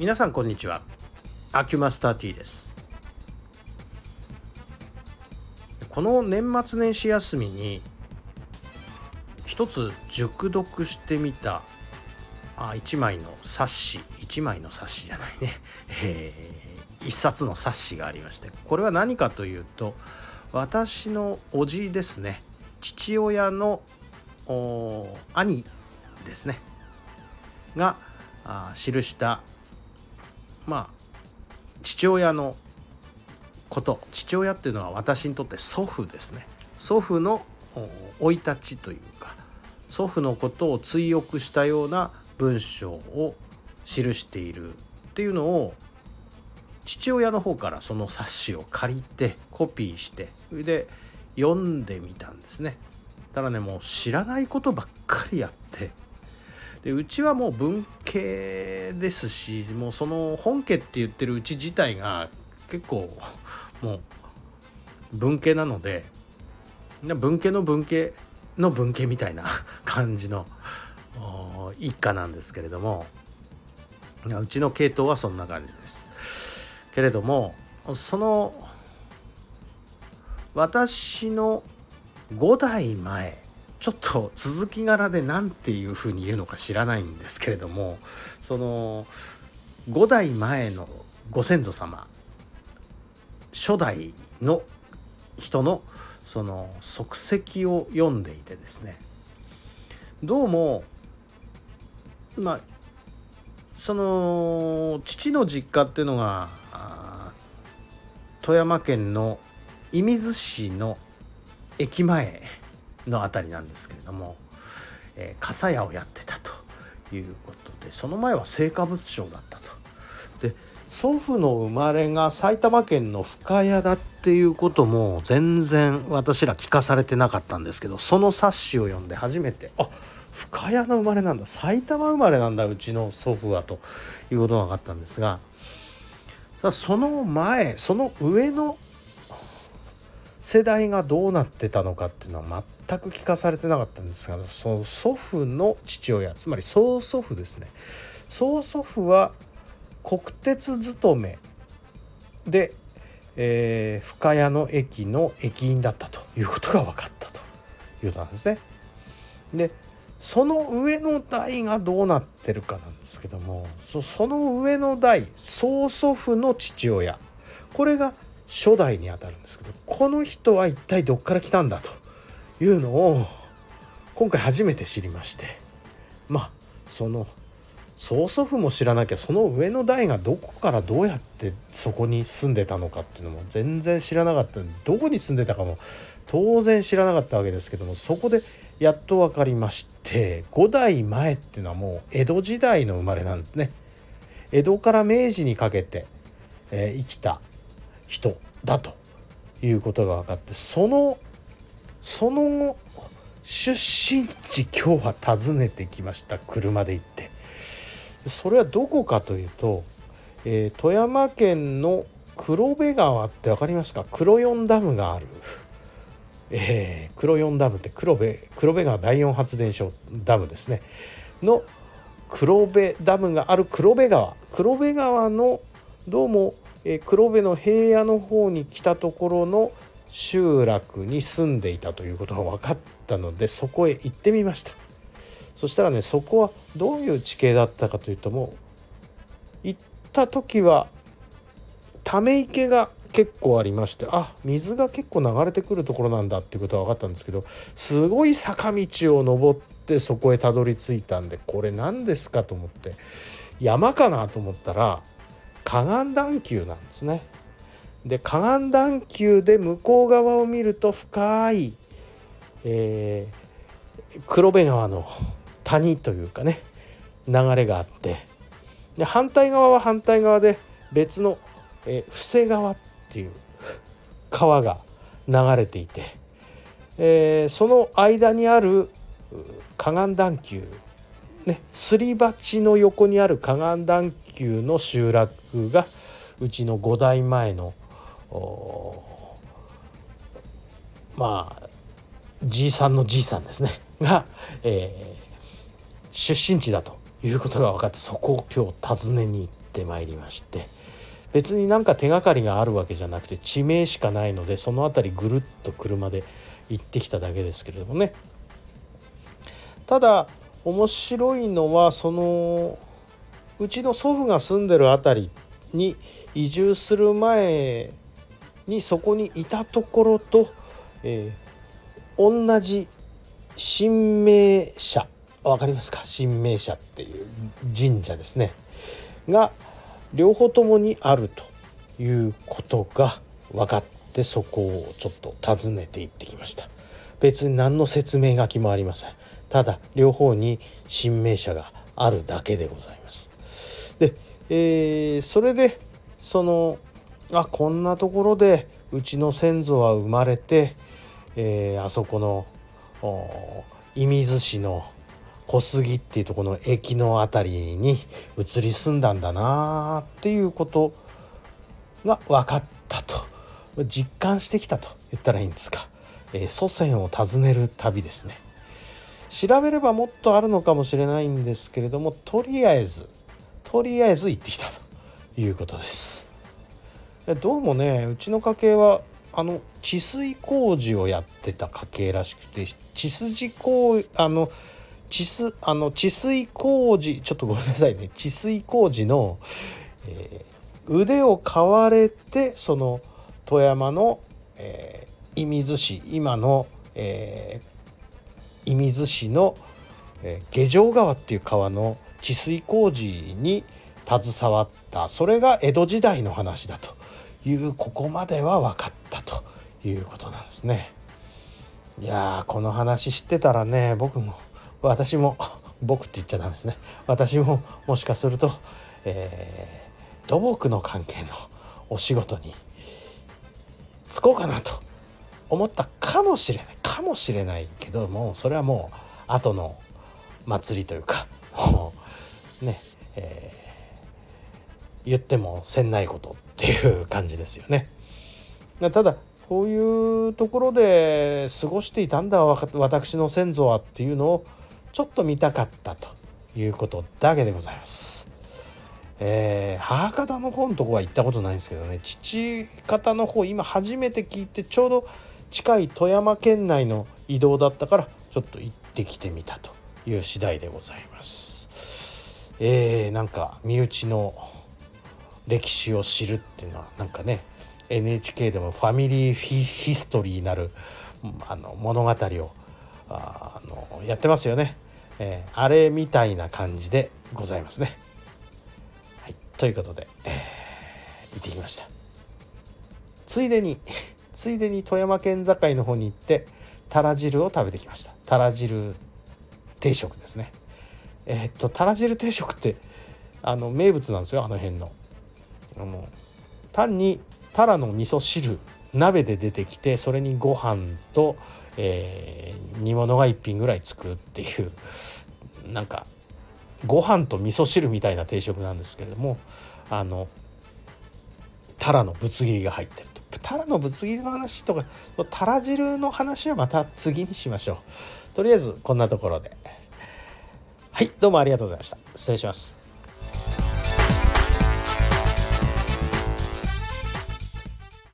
皆さんこんにちは。アキュマスター T です。この年末年始休みに一つ熟読してみたあ1枚の冊子1枚の冊子じゃないね、えー、1冊の冊子がありましてこれは何かというと私の叔父ですね。父親の兄ですね。があ記したまあ父親のこと。父親っていうのは私にとって祖父ですね。祖父の生い立ちというか祖父のことを追憶したような文章を記しているっていうのを父親の方からその冊子を借りてコピーしてそれで読んでみたんですね。ただねもう知らないことばっかりやってでうちはもう文系ですしもうその本家って言ってるうち自体が結構もう文系なので文系の文系の文系みたいな 感じの一家なんですけれどもうちの系統はそんな感じです。けれどもその私の5代前ちょっと続き柄で何ていうふうに言うのか知らないんですけれどもその5代前のご先祖様初代の人のその足跡を読んでいてですねどうもまあその父の実家っていうのが富山県の射水市の駅前の辺りなんですけれども、えー、傘屋をやってたということでその前は青果物商だったと。で祖父の生まれが埼玉県の深谷だっていうことも全然私ら聞かされてなかったんですけどその冊子を読んで初めてあ深谷の生まれなんだ埼玉生まれなんだうちの祖父はということが分かったんですがその前その上の世代がどうなってたのかっていうのは全く聞かされてなかったんですがその祖父の父親つまり曽祖父ですね曽祖父は国鉄勤めで、えー、深谷の駅の駅員だったということが分かったということなんですね。でその上の代がどうなってるかなんですけどもその上の代曽祖父の父親これが初代にあたるんですけどこの人は一体どっから来たんだというのを今回初めて知りましてまあその曽祖父も知らなきゃその上の代がどこからどうやってそこに住んでたのかっていうのも全然知らなかったどこに住んでたかも当然知らなかったわけですけどもそこでやっと分かりまして5代前っていうのはもう江戸時代の生まれなんですね。江戸から明治にかけて、えー、生きた人だということが分かってそのその出身地今日は訪ねてきました車で行って。それはどこかというと、えー、富山県の黒部川って分かりますか？黒四ダムがある、えー、黒四ダムって黒部黒部川第四発電所ダムですね。の黒部ダムがある黒部川。黒部川のどうもえ黒部の平野の方に来たところの集落に住んでいたということが分かったのでそこへ行ってみました。そしたらねそこはどういう地形だったかというともう行った時はため池が結構ありましてあ水が結構流れてくるところなんだっていうことは分かったんですけどすごい坂道を登ってそこへたどり着いたんでこれ何ですかと思って山かなと思ったら河岸段丘なんですね。で河岸段丘で向こう側を見ると深い、えー、黒部川の谷というかね流れがあってで反対側は反対側で別の、えー、布施川っていう川が流れていて、えー、その間にある河岸段丘ねすり鉢の横にある河岸段丘の集落がうちの5代前のまあじいさんのじいさんですね。が、えー、出身地だということが分かってそこを今日訪ねに行ってまいりまして。別になんか手がかりがあるわけじゃなくて地名しかないのでその辺りぐるっと車で行ってきただけですけれどもね。ただ面白いのはそのうちの祖父が住んでる辺りに移住する前にそこにいたところと、えー、同じ神明社。分かりますか？神明社っていう神社ですね。が両方ともにあるということが分かってそこをちょっと訪ねて行ってきました。別に何の説明書きもありません。ただ両方に神明社があるだけでございます。で、えー、それでそのあこんなところでうちの先祖は生まれて、えー、あそこの射水市の小杉っていうとこの駅の辺りに移り住んだんだなっていうことが分かったと。実感してきたと言ったらいいんですか、えー、祖先を訪ねる旅ですね。調べればもっとあるのかもしれないんですけれどもとりあえずとりあえず行ってきたということです。どうもねうちの家系はあの治水工事をやってた家系らしくて治筋工あの治水あの治水工事ちょっとごめんなさいね。治水工事の、えー、腕を買われてその富山の、えー、射水市今の、えー、射水市の、え、下城川っていう川の治水工事に携わったそれが江戸時代の話だというここまでは分かったということなんですね。いやこの話知ってたらね僕も私も 僕って言っちゃダメですね私ももしかすると、えー、土木の関係のお仕事に就こうかなと思ったかもしれないかもしれないけどもそれはもう後の祭りというかもうね、えー、言ってもせんないことっていう感じですよね。ただこういうところで過ごしていたんだ私の先祖はっていうのをちょっと見たかったということだけでございます。えー、母方の方のとこは行ったことないんですけどね父方の方今初めて聞いてちょうど近い富山県内の移動だったからちょっと行ってきてみたという次第でございます。えー、なんか身内の歴史を知るっていうのはなんかね NHK でもファミリーヒストリーなるあの物語をあのやってますよね、えー、あれみたいな感じでございますね。はい、ということで、えー、行ってきました。ついでについでに富山県境の方に行ってたら汁を食べてきました。たら汁定食ですね。えー、っとたら汁定食ってあの名物なんですよあの辺の。あの単にたらの味噌汁鍋で出てきてそれにご飯とえー、煮物が1品ぐらいつくっていうなんかご飯と味噌汁みたいな定食なんですけれどもあのタラのぶつ切りが入ってるタラのぶつ切りの話とかタラ汁の話はまた次にしましょう。とりあえずこんなところで。はいどうもありがとうございました。失礼します。